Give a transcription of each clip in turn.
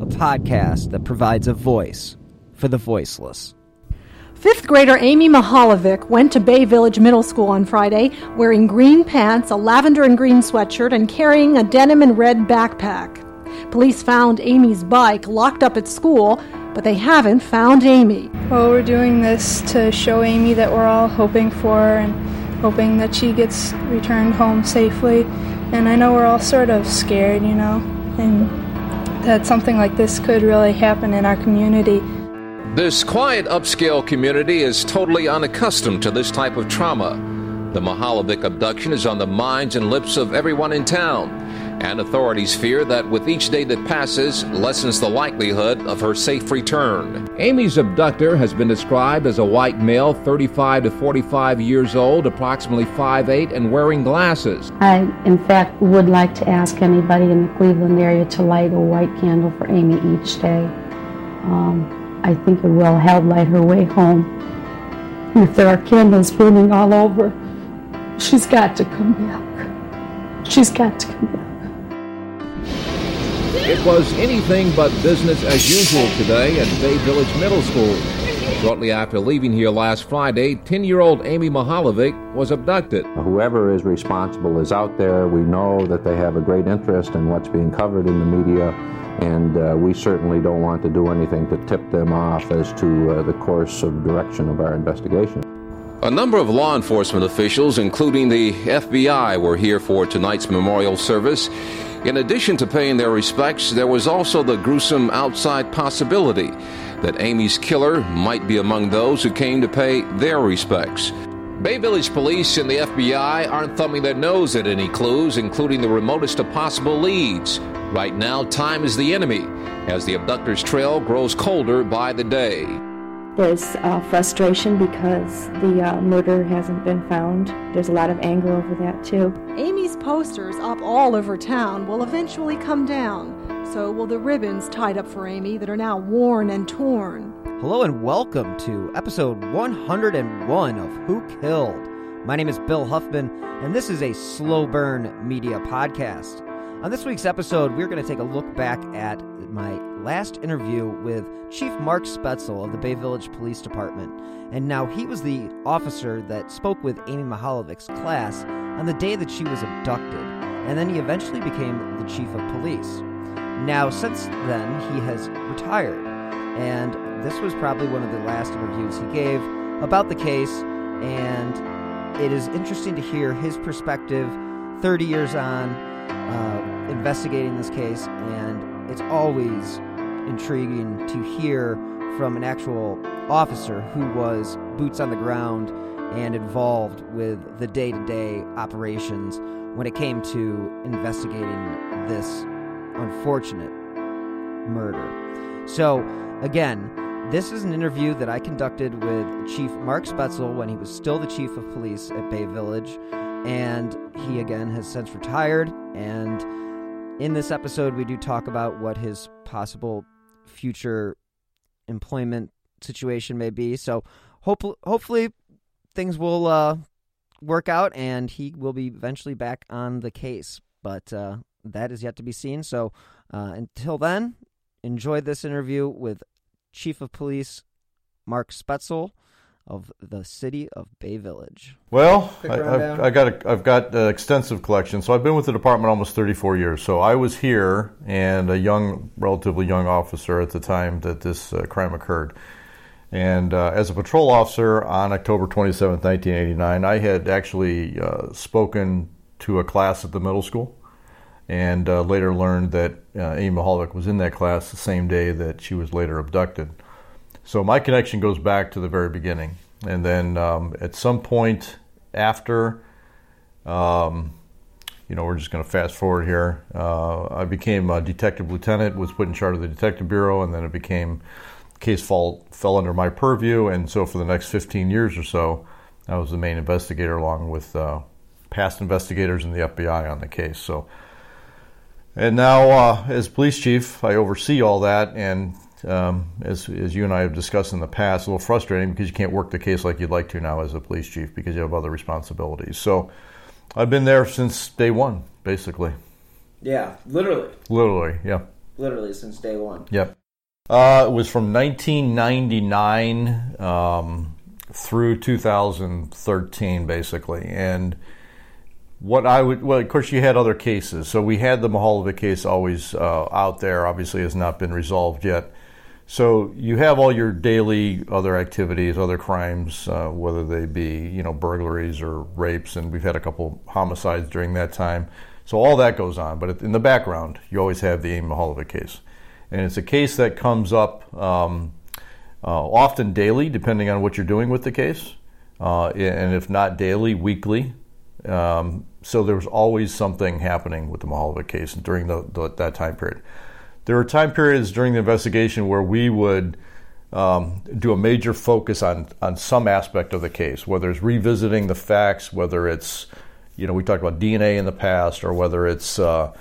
a podcast that provides a voice for the voiceless. Fifth grader Amy Mihaljevic went to Bay Village Middle School on Friday wearing green pants, a lavender and green sweatshirt, and carrying a denim and red backpack. Police found Amy's bike locked up at school, but they haven't found Amy. Well, we're doing this to show Amy that we're all hoping for and hoping that she gets returned home safely. And I know we're all sort of scared, you know, and that something like this could really happen in our community. This quiet upscale community is totally unaccustomed to this type of trauma. The Mihaljevic abduction is on the minds and lips of everyone in town, and authorities fear that with each day that passes lessens the likelihood of her safe return. Amy's abductor has been described as a white male, 35 to 45 years old, approximately 5'8, and wearing glasses. I, in fact, would like to ask anybody in the Cleveland area to light a white candle for Amy each day. Um, I think it will help light her way home. And if there are candles burning all over, she's got to come back. She's got to come back. It was anything but business as usual today at Bay Village Middle School. Shortly after leaving here last Friday, 10 year old Amy Mihaljevic was abducted. Whoever is responsible is out there. We know that they have a great interest in what's being covered in the media, and uh, we certainly don't want to do anything to tip them off as to uh, the course of direction of our investigation. A number of law enforcement officials, including the FBI, were here for tonight's memorial service. In addition to paying their respects, there was also the gruesome outside possibility that Amy's killer might be among those who came to pay their respects. Bay Village Police and the FBI aren't thumbing their nose at any clues, including the remotest of possible leads. Right now, time is the enemy, as the abductor's trail grows colder by the day. There's uh, frustration because the uh, murder hasn't been found. There's a lot of anger over that, too. Amy's posters up all over town will eventually come down. So will the ribbons tied up for Amy that are now worn and torn. Hello and welcome to episode 101 of Who Killed. My name is Bill Huffman, and this is a slow burn media podcast. On this week's episode, we're going to take a look back at my last interview with Chief Mark Spaetzel of the Bay Village Police Department. And now he was the officer that spoke with Amy Mihaljevic's class on the day that she was abducted. And then he eventually became the chief of police. Now, since then, he has retired. And this was probably one of the last interviews he gave about the case. And it is interesting to hear his perspective 30 years on uh, investigating this case. And it's always intriguing to hear from an actual officer who was boots on the ground and involved with the day to day operations when it came to investigating this unfortunate murder. So, again, this is an interview that I conducted with Chief Mark Spaetzel when he was still the chief of police at Bay Village, and he again has since retired. And in this episode, we do talk about what his possible future employment situation may be. So, hope, hopefully, things will uh, work out and he will be eventually back on the case. But uh, that is yet to be seen. So, uh, until then, enjoy this interview with Chief of Police Mark Spaetzel of the city of Bay Village. Well, I, have I got a, I've got an extensive collection. So I've been with the department almost 34 years. So I was here and a young, relatively young officer at the time that this uh, crime occurred. And uh, as a patrol officer on October 27, 1989, I had actually uh, spoken to a class at the middle school and uh, later learned that uh, Amy Mihaljevic was in that class the same day that she was later abducted. So my connection goes back to the very beginning. And then um, at some point after, um, you know, we're just going to fast forward here. Uh, I became a detective lieutenant, was put in charge of the detective bureau, and then it became case fall fell under my purview. And so for the next 15 years or so, I was the main investigator, along with uh, past investigators in the FBI on the case. So, and now uh, as police chief, I oversee all that, and um, as, as you and I have discussed in the past, a little frustrating because you can't work the case like you'd like to now as a police chief because you have other responsibilities. So I've been there since day one, basically. Yeah, literally. Literally, yeah. Literally since day one. Yep. Uh, it was from 1999 um, through 2013, basically. And what I would, well, of course, you had other cases. So we had the Mihaljevic case always uh, out there, obviously, has not been resolved yet. So you have all your daily other activities, other crimes, uh, whether they be you know burglaries or rapes, and we've had a couple homicides during that time. So all that goes on, but in the background, you always have the Amy Mihaljevic case, and it's a case that comes up um, uh, often daily, depending on what you're doing with the case, uh, and if not daily, weekly. Um, so there was always something happening with the Mihaljevic case during the, the, that time period there were time periods during the investigation where we would um, do a major focus on on some aspect of the case, whether it's revisiting the facts, whether it's you know we talked about DNA in the past, or whether it's uh,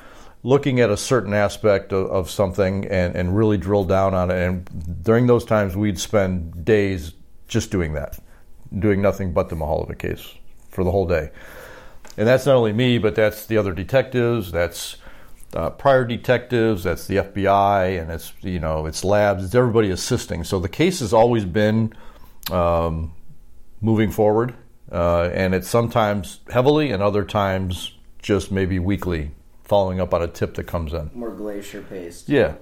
looking at a certain aspect of, of, something and, and really drill down on it. And during those times, we'd spend days just doing that, doing nothing but the Mihaljevic case for the whole day. And that's not only me, but that's the other detectives. That's uh, prior detectives, that's the FBI, and it's you know it's labs, it's everybody assisting. So the case has always been um, moving forward, uh, and it's sometimes heavily, and other times just maybe weekly, following up on a tip that comes in. More glacier paced. Yeah.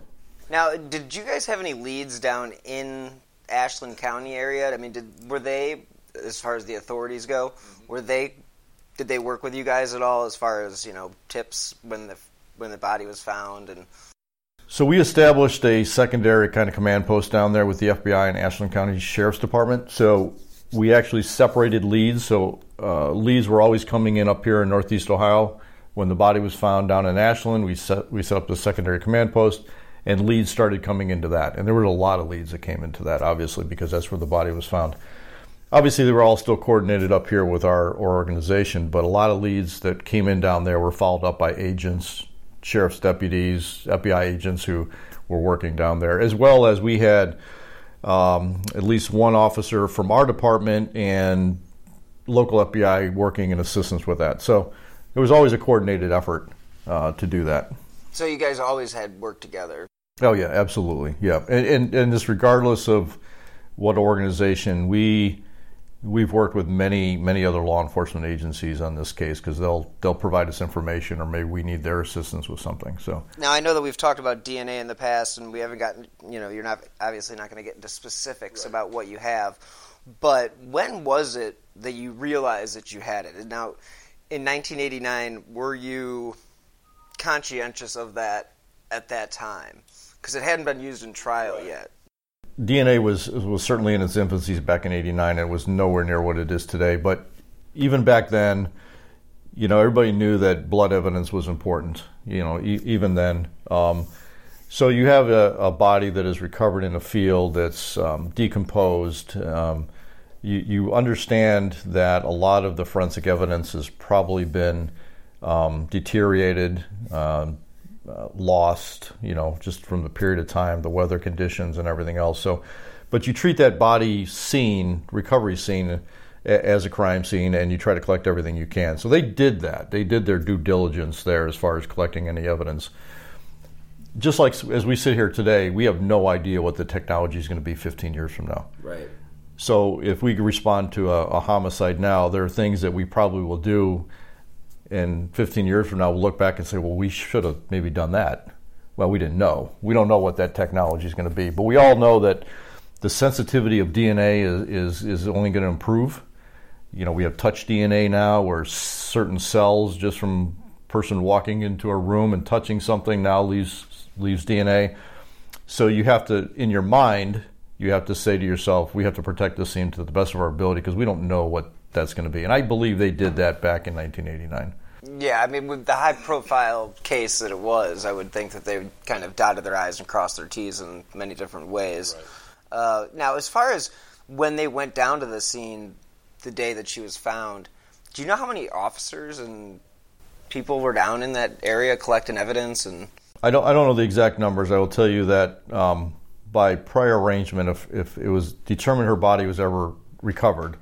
Now, did you guys have any leads down in Ashland County area? I mean, did were they, as far as the authorities go, were they did they work with you guys at all as far as you know tips when the when the body was found and so we established a secondary kind of command post down there with the FBI and Ashland County Sheriff's Department. So we actually separated leads. So uh, leads were always coming in up here in Northeast Ohio. When the body was found down in Ashland, we set we set up the secondary command post, and leads started coming into that. And there were a lot of leads that came into that, obviously, because that's where the body was found. Obviously, they were all still coordinated up here with our, our organization, but a lot of leads that came in down there were followed up by agents, sheriff's deputies, FBI agents who were working down there, as well as we had um, at least one officer from our department and local FBI working in assistance with that. So it was always a coordinated effort uh, to do that. So you guys always had worked together. Oh yeah, absolutely, yeah, and and, and just regardless of what organization we We've worked with many, many other law enforcement agencies on this case because they'll they'll provide us information, or maybe we need their assistance with something. So now I know that we've talked about DNA in the past, and we haven't gotten you know you're not obviously not going to get into specifics right. about what you have, but when was it that you realized that you had it? And now, in 1989, were you conscientious of that at that time? Because it hadn't been used in trial right. yet. DNA was was certainly in its infancy back in '89. It was nowhere near what it is today. But even back then, you know, everybody knew that blood evidence was important. You know, e- even then. Um, so you have a, a, body that is recovered in a field that's um, decomposed. Um, you, you, understand that a lot of the forensic evidence has probably been um, deteriorated, uh, lost, you know, just from the period of time, the weather conditions, and everything else. So, but you treat that body scene, recovery scene, as a crime scene, and you try to collect everything you can. So they did that. They did their due diligence there as far as collecting any evidence. Just like as we sit here today, we have no idea what the technology is going to be 15 years from now. Right. So if we respond to a, a homicide now, there are things that we probably will do and 15 years from now we'll look back and say, well, we should have maybe done that. Well, we didn't know. We don't know what that technology is going to be, but we all know that the sensitivity of DNA is, is, is only going to improve. You know, we have touch DNA now where certain cells just from person walking into a room and touching something now leaves leaves DNA. So you have to in your mind, you have to say to yourself, we have to protect this scene to the best of our ability because we don't know what that's going to be. And I believe they did that back in 1989. Yeah, I mean, with the high profile case that it was, I would think that they would kind of dotted their I's and crossed their T's in many different ways. Right. Uh, now, as far as when they went down to the scene the day that she was found, do you know how many officers and people were down in that area collecting evidence? And I don't, I don't know the exact numbers. I will tell you that um, by prior arrangement, if, if it was determined her body was ever recovered,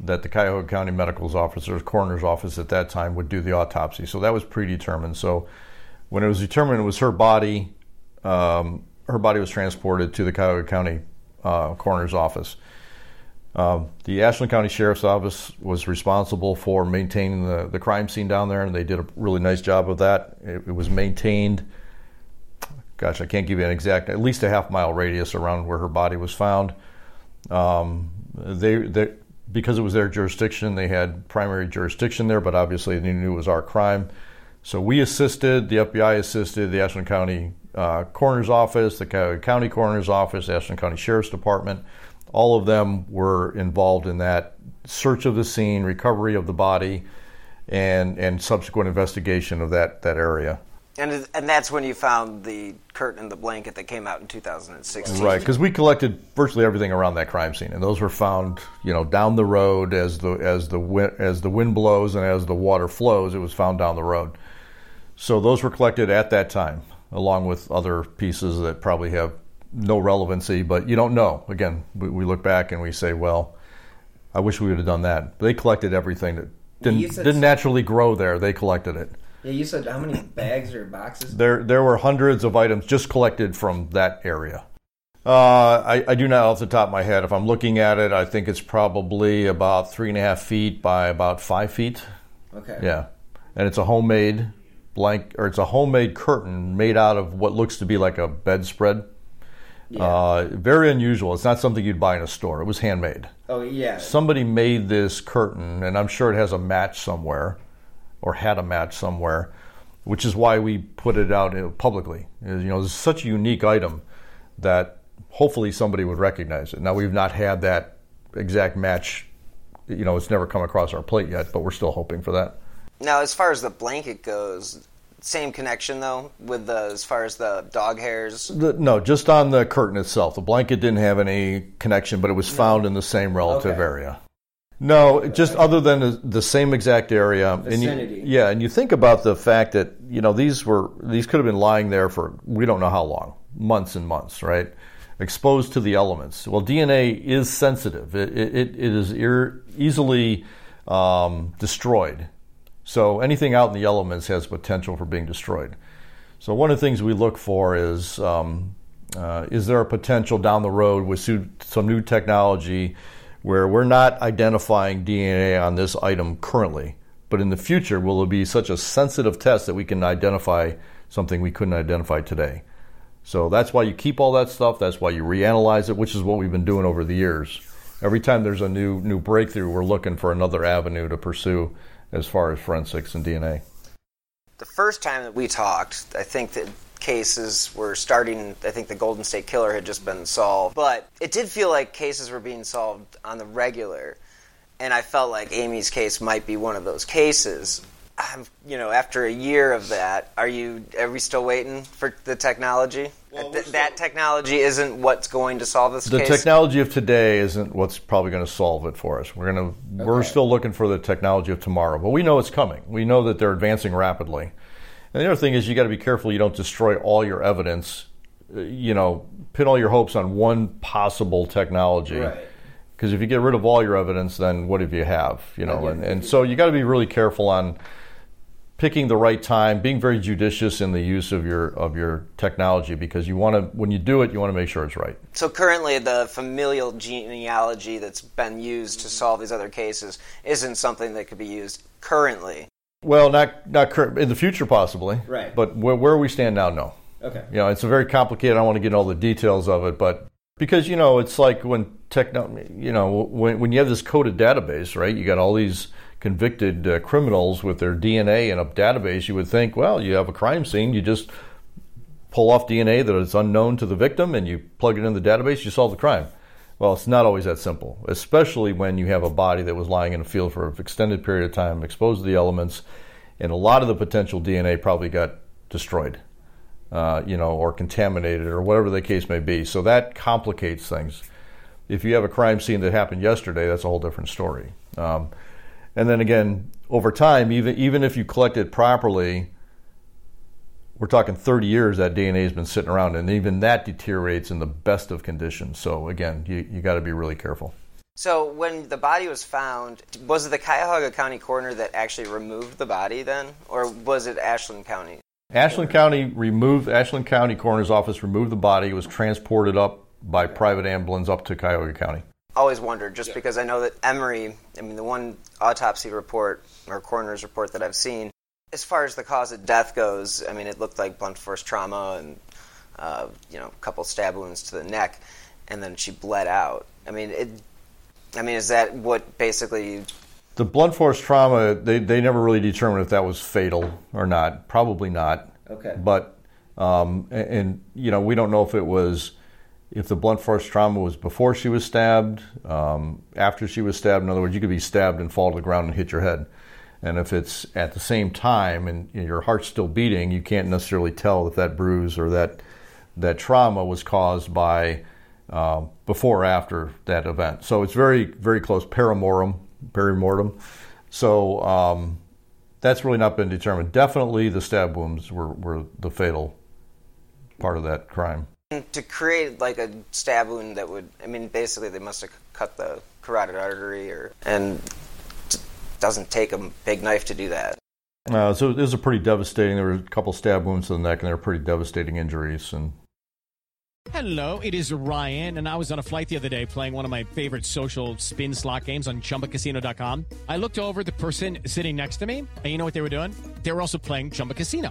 that the Cuyahoga County Medical's officers, coroner's office at that time would do the autopsy. So that was predetermined. So when it was determined it was her body, um, her body was transported to the Cuyahoga County uh, coroner's office. Um, the Ashland County Sheriff's Office was responsible for maintaining the, the crime scene down there, and they did a really nice job of that. It, it was maintained. Gosh, I can't give you an exact, at least a half mile radius around where her body was found. Um, they, they because it was their jurisdiction, they had primary jurisdiction there, but obviously they knew it was our crime. So we assisted, the FBI assisted, the Ashland County uh, Coroner's Office, the County Coroner's Office, the Ashland County Sheriff's Department. All of them were involved in that search of the scene, recovery of the body, and, and subsequent investigation of that, that area. And and that's when you found the curtain and the blanket that came out in 2016. Right, because we collected virtually everything around that crime scene, and those were found, you know, down the road as the as the wind, as the wind blows and as the water flows. It was found down the road. So those were collected at that time, along with other pieces that probably have no relevancy, but you don't know. Again, we, we look back and we say, well, I wish we would have done that. They collected everything that didn't didn't naturally grow there. They collected it. Yeah, you said how many bags or boxes? There, there were hundreds of items just collected from that area. Uh, I, I, do not off the top of my head. If I'm looking at it, I think it's probably about three and a half feet by about five feet. Okay. Yeah, and it's a homemade blank, or it's a homemade curtain made out of what looks to be like a bedspread. Yeah. Uh, very unusual. It's not something you'd buy in a store. It was handmade. Oh yeah. Somebody made this curtain, and I'm sure it has a match somewhere or had a match somewhere, which is why we put it out publicly. You know, it's such a unique item that hopefully somebody would recognize it. Now we've not had that exact match. You know, it's never come across our plate yet, but we're still hoping for that. Now, as far as the blanket goes, same connection though with the as far as the dog hairs. The, no, just on the curtain itself. The blanket didn't have any connection, but it was found in the same relative okay. area. No, just other than the, same exact area. Vicinity. And you, yeah, and you think about the fact that you know these were these could have been lying there for we don't know how long, months and months, right? Exposed to the elements. Well, DNA is sensitive. It it, it is ir- easily um, destroyed. So anything out in the elements has potential for being destroyed. So one of the things we look for is um, uh, is there a potential down the road with some new technology where we're not identifying DNA on this item currently, but in the future, will it be such a sensitive test that we can identify something we couldn't identify today? So that's why you keep all that stuff. That's why you reanalyze it, which is what we've been doing over the years. Every time there's a new new breakthrough, we're looking for another avenue to pursue as far as forensics and DNA. The first time that we talked, I think that cases were starting. I think the Golden State Killer had just been solved, but it did feel like cases were being solved on the regular, and I felt like Amy's case might be one of those cases. I'm, you know, after a year of that, are you? Are we still waiting for the technology? Well, Th- still... That technology isn't what's going to solve this. The case? technology of today isn't what's probably going to solve it for us. We're going to. Okay. We're still looking for the technology of tomorrow, but we know it's coming. We know that they're advancing rapidly. And the other thing is you got to be careful you don't destroy all your evidence. Uh, you know, pin all your hopes on one possible technology. Right. Because if you get rid of all your evidence, then what if you have? You know, and, and so you got to be really careful on picking the right time, being very judicious in the use of your of your technology because you want to when you do it, you want to make sure it's right. So currently, the familial genealogy that's been used to solve these other cases isn't something that could be used currently. Well, not not current, in the future possibly. Right. But where, where we stand now, no. Okay. You know, it's a very complicated. I don't want to get into all the details of it, but because you know, it's like when techno, you know, when when you have this coded database, right? You got all these convicted uh, criminals with their DNA in a database. You would think, well, you have a crime scene, you just pull off DNA that is unknown to the victim, and you plug it in the database, you solve the crime. Well, it's not always that simple, especially when you have a body that was lying in a field for an extended period of time, exposed to the elements, and a lot of the potential DNA probably got destroyed, uh, you know, or contaminated, or whatever the case may be. So that complicates things. If you have a crime scene that happened yesterday, that's a whole different story. Um, and then again, over time, even even if you collect it properly, we're talking 30 years that DNA has been sitting around, and even that deteriorates in the best of conditions. So again, you you got to be really careful. So when the body was found, was it the Cuyahoga County coroner that actually removed the body then, or was it Ashland County? Ashland County removed Ashland County Coroner's Office removed the body. It was transported up by private ambulance up to Cuyahoga County. Always wondered, just because I know that Emory. I mean, the one autopsy report or coroner's report that I've seen, as far as the cause of death goes, I mean, it looked like blunt force trauma and uh, you know, a couple stab wounds to the neck, and then she bled out. I mean, it. I mean, is that what basically The blunt force trauma, they, they never really determined if that was fatal or not. Probably not. Okay. But, um, and, and, you know, we don't know if it was, if the blunt force trauma was before she was stabbed, um, after she was stabbed. In other words, you could be stabbed and fall to the ground and hit your head. And if it's at the same time and your heart's still beating, you can't necessarily tell if that bruise or that, that trauma was caused by uh, before or after that event. So it's very, very close, perimortem, perimortem. So um, that's really not been determined. Definitely the stab wounds were, were the fatal part of that crime. to create like a stab wound that would? I mean, basically, they must have cut the carotid artery, or and doesn't take a big knife to do that. Uh, so it was a pretty devastating. There were a couple stab wounds to the neck, and they were pretty devastating injuries. And Hello, it is Ryan, and I was on a flight the other day playing one of my favorite social spin slot games on chumbacasino.com. I looked over at the person sitting next to me, and you know what they were doing? They were also playing Chumba Casino.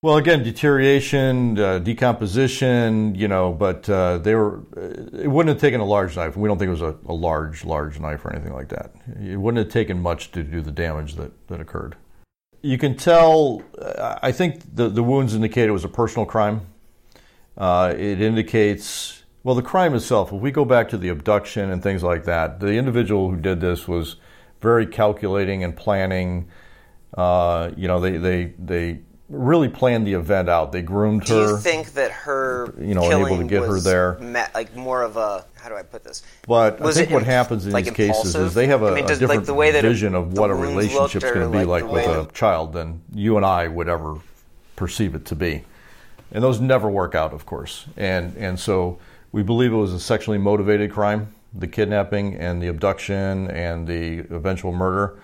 Well, again, deterioration, uh, decomposition, you know, but uh, they were. It wouldn't have taken a large knife. We don't think it was a, a large, large knife or anything like that. It wouldn't have taken much to do the damage that, that occurred. You can tell. uh, I think the the wounds indicate it was a personal crime. Uh, it indicates, well, the crime itself, if we go back to the abduction and things like that, the individual who did this was very calculating and planning. Uh, you know, they, they, they really planned the event out. They groomed Do her. you think that her you know, able to get her there. me- like more of a how do I put this? But Was I think what imp- happens in like these cases is they have a, I mean, a does- like different the way that vision of what a relationship's going to be like like with a that- child than you and I would ever perceive it to be. And those never work out, of course. And and so we believe it was a sexually motivated crime, the kidnapping and the abduction and the eventual murder.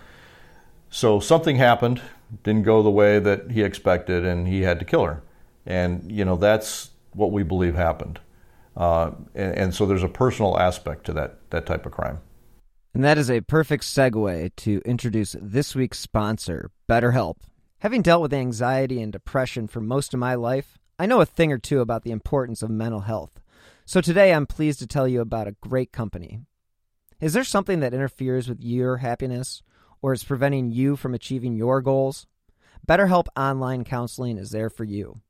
So something happened, didn't go the way that he expected, and he had to kill her. And you know that's what we believe happened. Uh, and, and so there's a personal aspect to that that type of crime. And that is a perfect segue to introduce this week's sponsor, BetterHelp. Having dealt with anxiety and depression for most of my life, I know a thing or two about the importance of mental health. So today I'm pleased to tell you about a great company. Is there something that interferes with your happiness or is preventing you from achieving your goals? BetterHelp Online Counseling is there for you.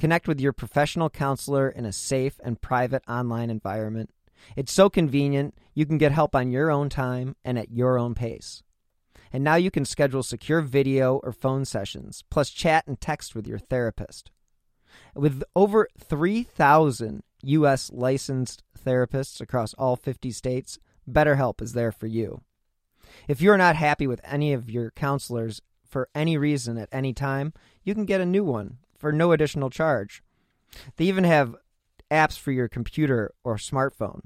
Connect with your professional counselor in a safe and private online environment. It's so convenient, you can get help on your own time and at your own pace. And now you can schedule secure video or phone sessions, plus chat and text with your therapist. With over 3,000 U.S. licensed therapists across all 50 states, BetterHelp is there for you. If you're not happy with any of your counselors for any reason at any time, you can get a new one for no additional charge. They even have apps for your computer or smartphone.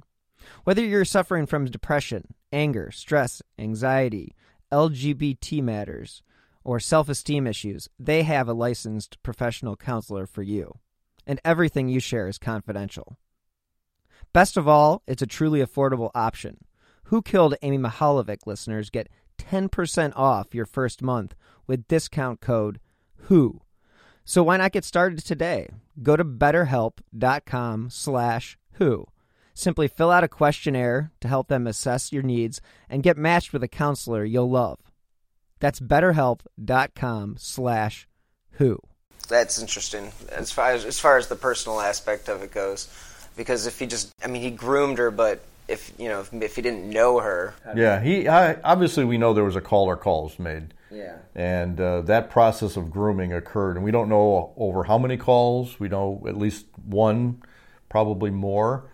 Whether you're suffering from depression, anger, stress, anxiety, LGBT matters, or self esteem issues, they have a licensed professional counselor for you. And everything you share is confidential. Best of all, it's a truly affordable option. Who Killed Amy Mihaljevic listeners get 10% off your first month with discount code WHO. So why not get started today? Go to betterhelp.com slash who. Simply fill out a questionnaire to help them assess your needs and get matched with a counselor you'll love. That's betterhelp.com slash who. That's interesting as far as, as far as the personal aspect of it goes. Because if he just, I mean, he groomed her, but if you know, if, if he didn't know her, Yeah, he I, obviously we know there was a call or calls made. Yeah. And uh, that process of grooming occurred, and we don't know over how many calls. We know at least one, probably more.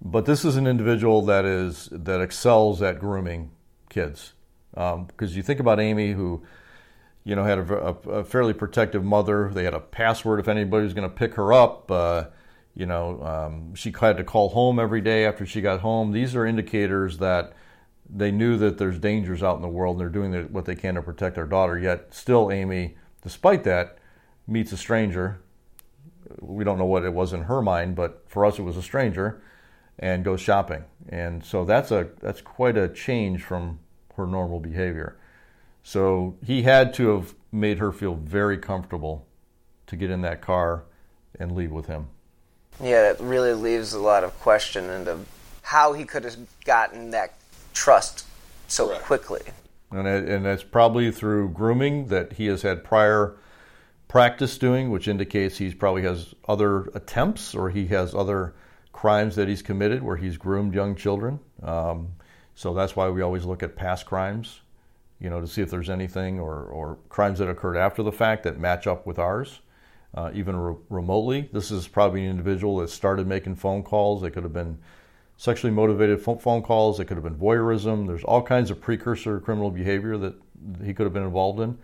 But this is an individual that is that excels at grooming kids. Because you think about Amy, who you know had a, a, a fairly protective mother. They had a password if anybody was going to pick her up. Uh, you know, um, she had to call home every day after she got home. These are indicators that they knew that there's dangers out in the world and they're doing what they can to protect their daughter. Yet, still, Amy, despite that, meets a stranger. We don't know what it was in her mind, but for us, it was a stranger, and goes shopping. And so that's a that's quite a change from her normal behavior. So he had to have made her feel very comfortable to get in that car and leave with him. Yeah, it really leaves a lot of question into how he could have gotten that trust so quickly. and it, and it's probably through grooming that he has had prior practice doing, which indicates he's probably has other attempts or he has other crimes that he's committed where he's groomed young children. Um, so that's why we always look at past crimes, you know, to see if there's anything or, or crimes that occurred after the fact that match up with ours, uh, even re- remotely. This is probably an individual that started making phone calls. They could have been sexually motivated phone calls. It could have been voyeurism. There's all kinds of precursor criminal behavior that he could have been involved in.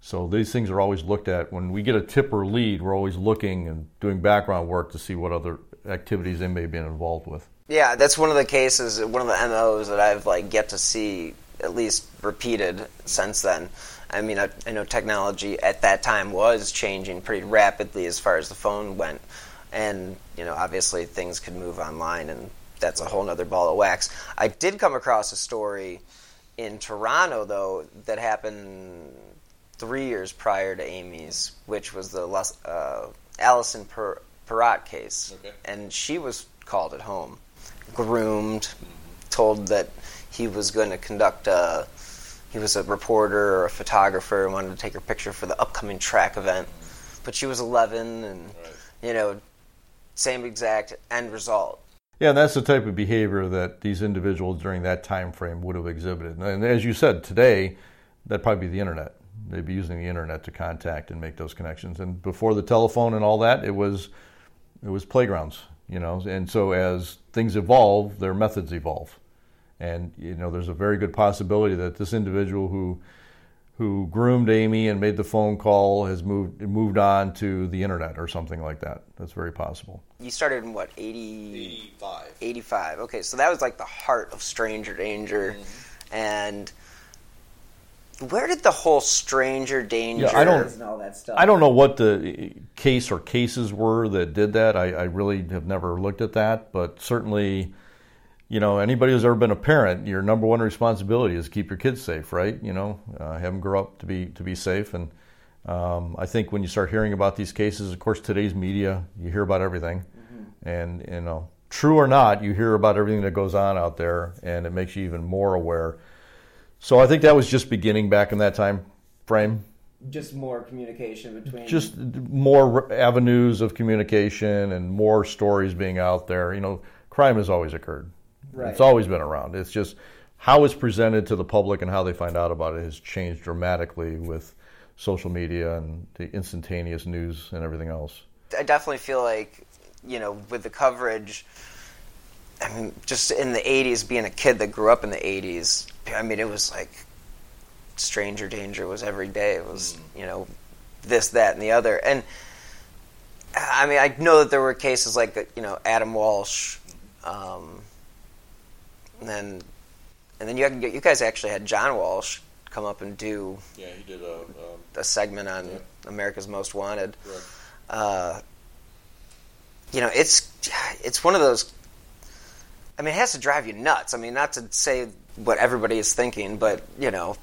So these things are always looked at. When we get a tip or lead, we're always looking and doing background work to see what other activities they may have been involved with. Yeah, that's one of the cases, one of the MOs that I've like yet to see at least repeated since then. I mean, I, I know technology at that time was changing pretty rapidly as far as the phone went, and you know, obviously things could move online, and that's a whole other ball of wax. I did come across a story in Toronto though that happened three years prior to Amy's, which was the uh, Alison per- Parrott case, and she was called at home, groomed, told that he was going to conduct a. He was a reporter or a photographer and wanted to take her picture for the upcoming track event, but she was 11, and you know, same exact end result. Yeah, and that's the type of behavior that these individuals during that time frame would have exhibited. And as you said, today, that'd probably be the internet. They'd be using the internet to contact and make those connections. And before the telephone and all that, it was it was playgrounds, you know. And so as things evolve, their methods evolve. And you know, there's a very good possibility that this individual who who groomed Amy and made the phone call has moved moved on to the internet or something like that. That's very possible. You started in what, 80, 85. 85. Okay, so that was like the heart of Stranger Danger. Mm-hmm. And where did the whole Stranger Danger. Yeah, I don't- And all that stuff. I don't know what the case or cases were that did that. I, I really have never looked at that, but certainly, you know, anybody who's ever been a parent, your number one responsibility is to keep your kids safe, right? You know, uh, have them grow up to be to be safe. And um, I think when you start hearing about these cases, of course, today's media, you hear about everything, and you know, true or not, you hear about everything that goes on out there, and it makes you even more aware. So I think that was just beginning back in that time frame Just more communication between. just more avenues of communication and more stories being out there. You know, crime has always occurred. Right. It's always been around. It's just how it's presented to the public and how they find out about it has changed dramatically with social media and the instantaneous news and everything else. I definitely feel like, you know, with the coverage, I mean, just in the 80s, being a kid that grew up in the 80s, I mean, it was like stranger danger was every day. It was, you know, this, that, and the other. And I mean, I know that there were cases like, you know, Adam Walsh, um, and then, and then you, you guys actually had John Walsh come up and do Yeah, he did a. a segment on America's Most Wanted. Uh, you know, it's it's one of those. I mean, it has to drive you nuts. I mean, not to say what everybody is thinking, but you know,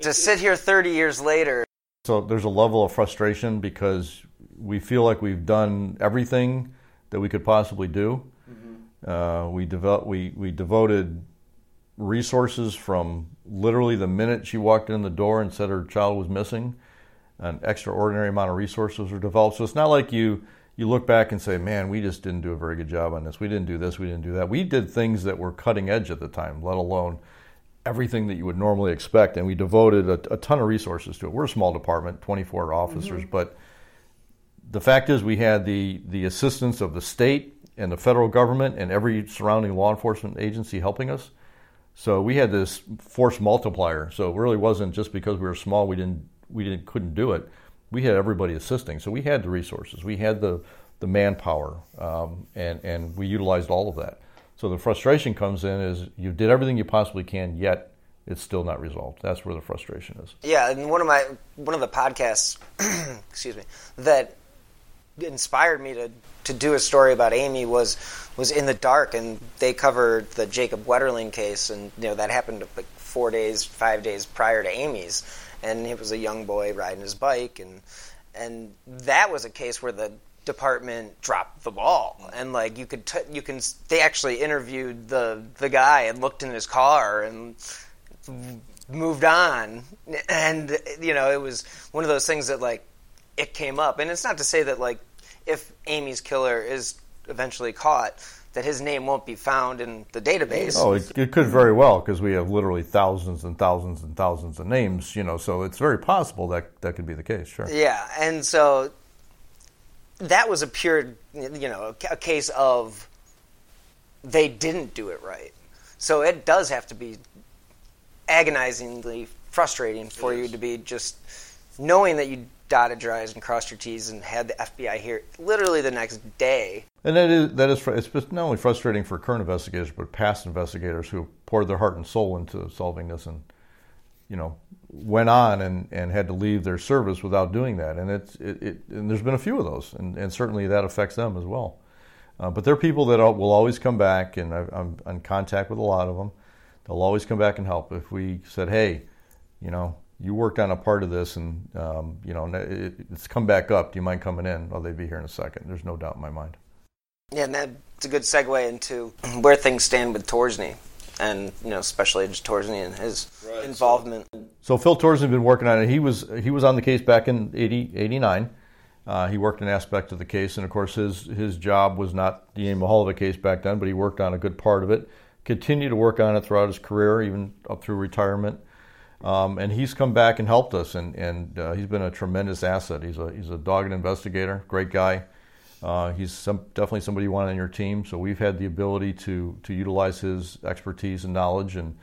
to sit here 30 years later. So there's a level of frustration because we feel like we've done everything that we could possibly do, Uh, we developed, we we devoted resources from literally the minute she walked in the door and said her child was missing. An extraordinary amount of resources were developed. So it's not like you you look back and say, "Man, we just didn't do a very good job on this. We didn't do this. We didn't do that." We did things that were cutting edge at the time, let alone everything that you would normally expect. And we devoted a, a ton of resources to it. We're a small department, 24 officers, mm-hmm. but the fact is, we had the the assistance of the state and the federal government and every surrounding law enforcement agency helping us. So we had this force multiplier. So it really wasn't just because we were small we didn't we didn't couldn't do it. We had everybody assisting. So we had the resources. We had the the manpower, um, and and we utilized all of that. So the frustration comes in is you did everything you possibly can, yet it's still not resolved. That's where the frustration is. Yeah, and one of my one of the podcasts, excuse me, that inspired me to to do a story about Amy was was in the dark, and they covered the Jacob Wetterling case, and you know that happened like four days, five days prior to Amy's, and it was a young boy riding his bike, and and that was a case where the department dropped the ball and like you could t- you can they actually interviewed the the guy and looked in his car and moved on and you know it was one of those things that like it came up and it's not to say that like if Amy's killer is eventually caught, that his name won't be found in the database. Oh, it, it could very well because we have literally thousands and thousands and thousands of names, you know. So it's very possible that that could be the case. Sure. Yeah, and so that was a pure, you know, a case of they didn't do it right. So it does have to be agonizingly frustrating for you to be just knowing that you dotted your I's and crossed your T's and had the FBI here literally the next day. And that is that is it's not only frustrating for current investigators but past investigators who poured their heart and soul into solving this and you know went on and, and had to leave their service without doing that. And it's it, it and there's been a few of those and, and certainly that affects them as well. Uh, but there are people that will always come back, and I, I'm in contact with a lot of them. They'll always come back and help. If we said, "Hey, you know, you worked on a part of this and um, you know it's come back up. Do you mind coming in? Well, they'd be here in a second. There's no doubt in my mind. Yeah, and that's a good segue into where things stand with Torsney, and you know, Special Agent Torsney and his right. involvement. So Phil Torsney has been working on it. He was he was on the case back in 80, 89. Uh, he worked an aspect of the case, and of course, his his job was not the Amy Mihaljevic case back then, but he worked on a good part of it. Continued to work on it throughout his career, even up through retirement. Um, and he's come back and helped us, and, and uh, he's been a tremendous asset. He's a he's a dogged investigator, great guy. Uh, he's some, definitely somebody you want on your team. So we've had the ability to to utilize his expertise and knowledge, and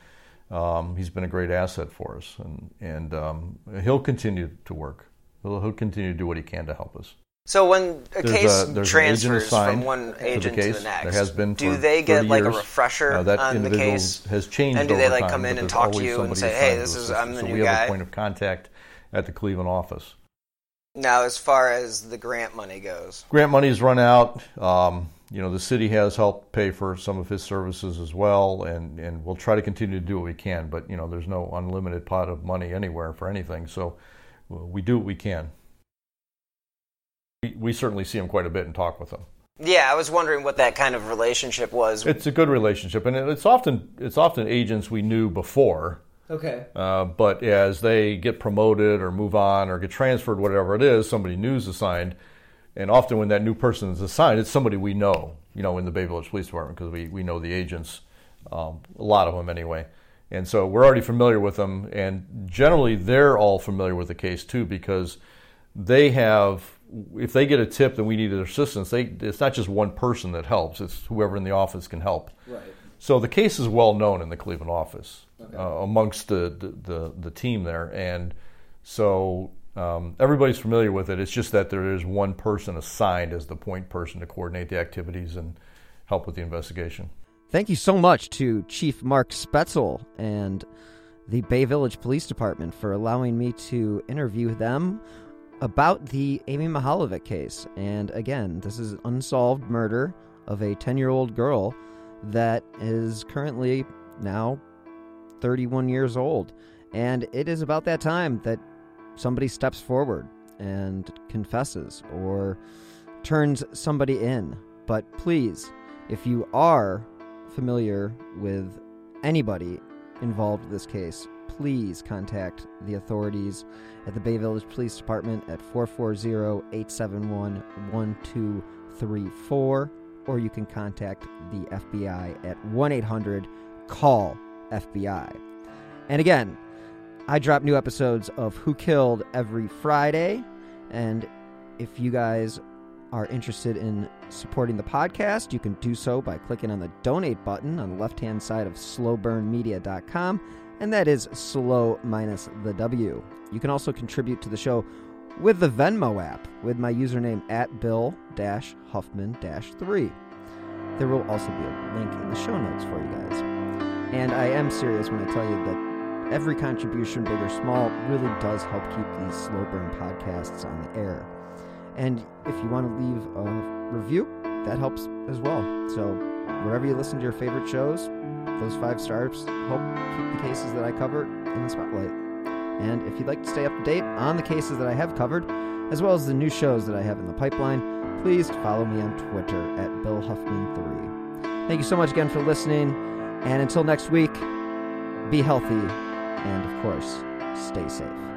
um, he's been a great asset for us. And and um, he'll continue to work. He'll, he'll continue to do what he can to help us. So when a there's case a, transfers from one agent to the, to the next, has been do they get like years. a refresher uh, that on the case? Has changed. And do they like time, come in and talk to you and say, "Hey, this is I'm the so new we guy"? We have a point of contact at the Cleveland office. Now, as far as the grant money goes, grant money's run out. Um, you know, the city has helped pay for some of his services as well, and, and we'll try to continue to do what we can. But you know, there's no unlimited pot of money anywhere for anything, so we do what we can we certainly see them quite a bit and talk with them. Yeah, I was wondering what that kind of relationship was. It's a good relationship, and it's often it's often agents we knew before. Okay. Uh, but as they get promoted or move on or get transferred, whatever it is, somebody new is assigned, and often when that new person is assigned, it's somebody we know, you know, in the Bay Village Police Department because we we know the agents, um, a lot of them anyway, and so we're already familiar with them, and generally they're all familiar with the case too because they have if they get a tip that we need their assistance, they, it's not just one person that helps; it's whoever in the office can help. Right. So the case is well known in the Cleveland office okay. uh, amongst the, the, the, the, team there, and so um, everybody's familiar with it. It's just that there is one person assigned as the point person to coordinate the activities and help with the investigation. Thank you so much to Chief Mark Spaetzel and the Bay Village Police Department for allowing me to interview them about the Amy Mihaljevic case. And again, this is unsolved murder of a 10 year old girl that is currently now 31 years old. And it is about that time that somebody steps forward and confesses or turns somebody in. But please If you are familiar with anybody involved in this case, please contact the authorities at the Bay Village Police Department at 440 871 1234, or you can contact the FBI at 1 800 CALL FBI. And again, I drop new episodes of Who Killed every Friday, and if you guys are interested in supporting the podcast, you can do so by clicking on the donate button on the left hand side of slowburnmedia.com, and that is slow minus the W. You can also contribute to the show with the Venmo app with my username at Bill Huffman 3. There will also be a link in the show notes for you guys. And I am serious when I tell you that every contribution, big or small, really does help keep these slow burn podcasts on the air. And if you want to leave a review, that helps as well. So wherever you listen to your favorite shows, those five stars help keep the cases that I cover in the spotlight. And if you'd like to stay up to date on the cases that I have covered, as well as the new shows that I have in the pipeline, please follow me on Twitter at BillHuffman3. Thank you so much again for listening, and until next week, be healthy, and of course, stay safe.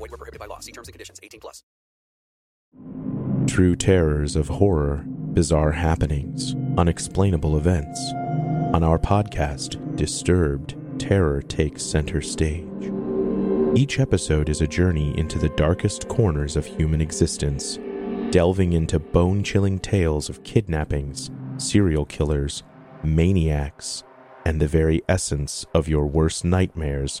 Void were prohibited by law. See terms and conditions. 18 plus. True terrors of horror, bizarre happenings, unexplainable events. On our podcast, Disturbed, terror takes center stage. Each episode is a journey into the darkest corners of human existence, delving into bone chilling tales of kidnappings, serial killers, maniacs, and the very essence of your worst nightmares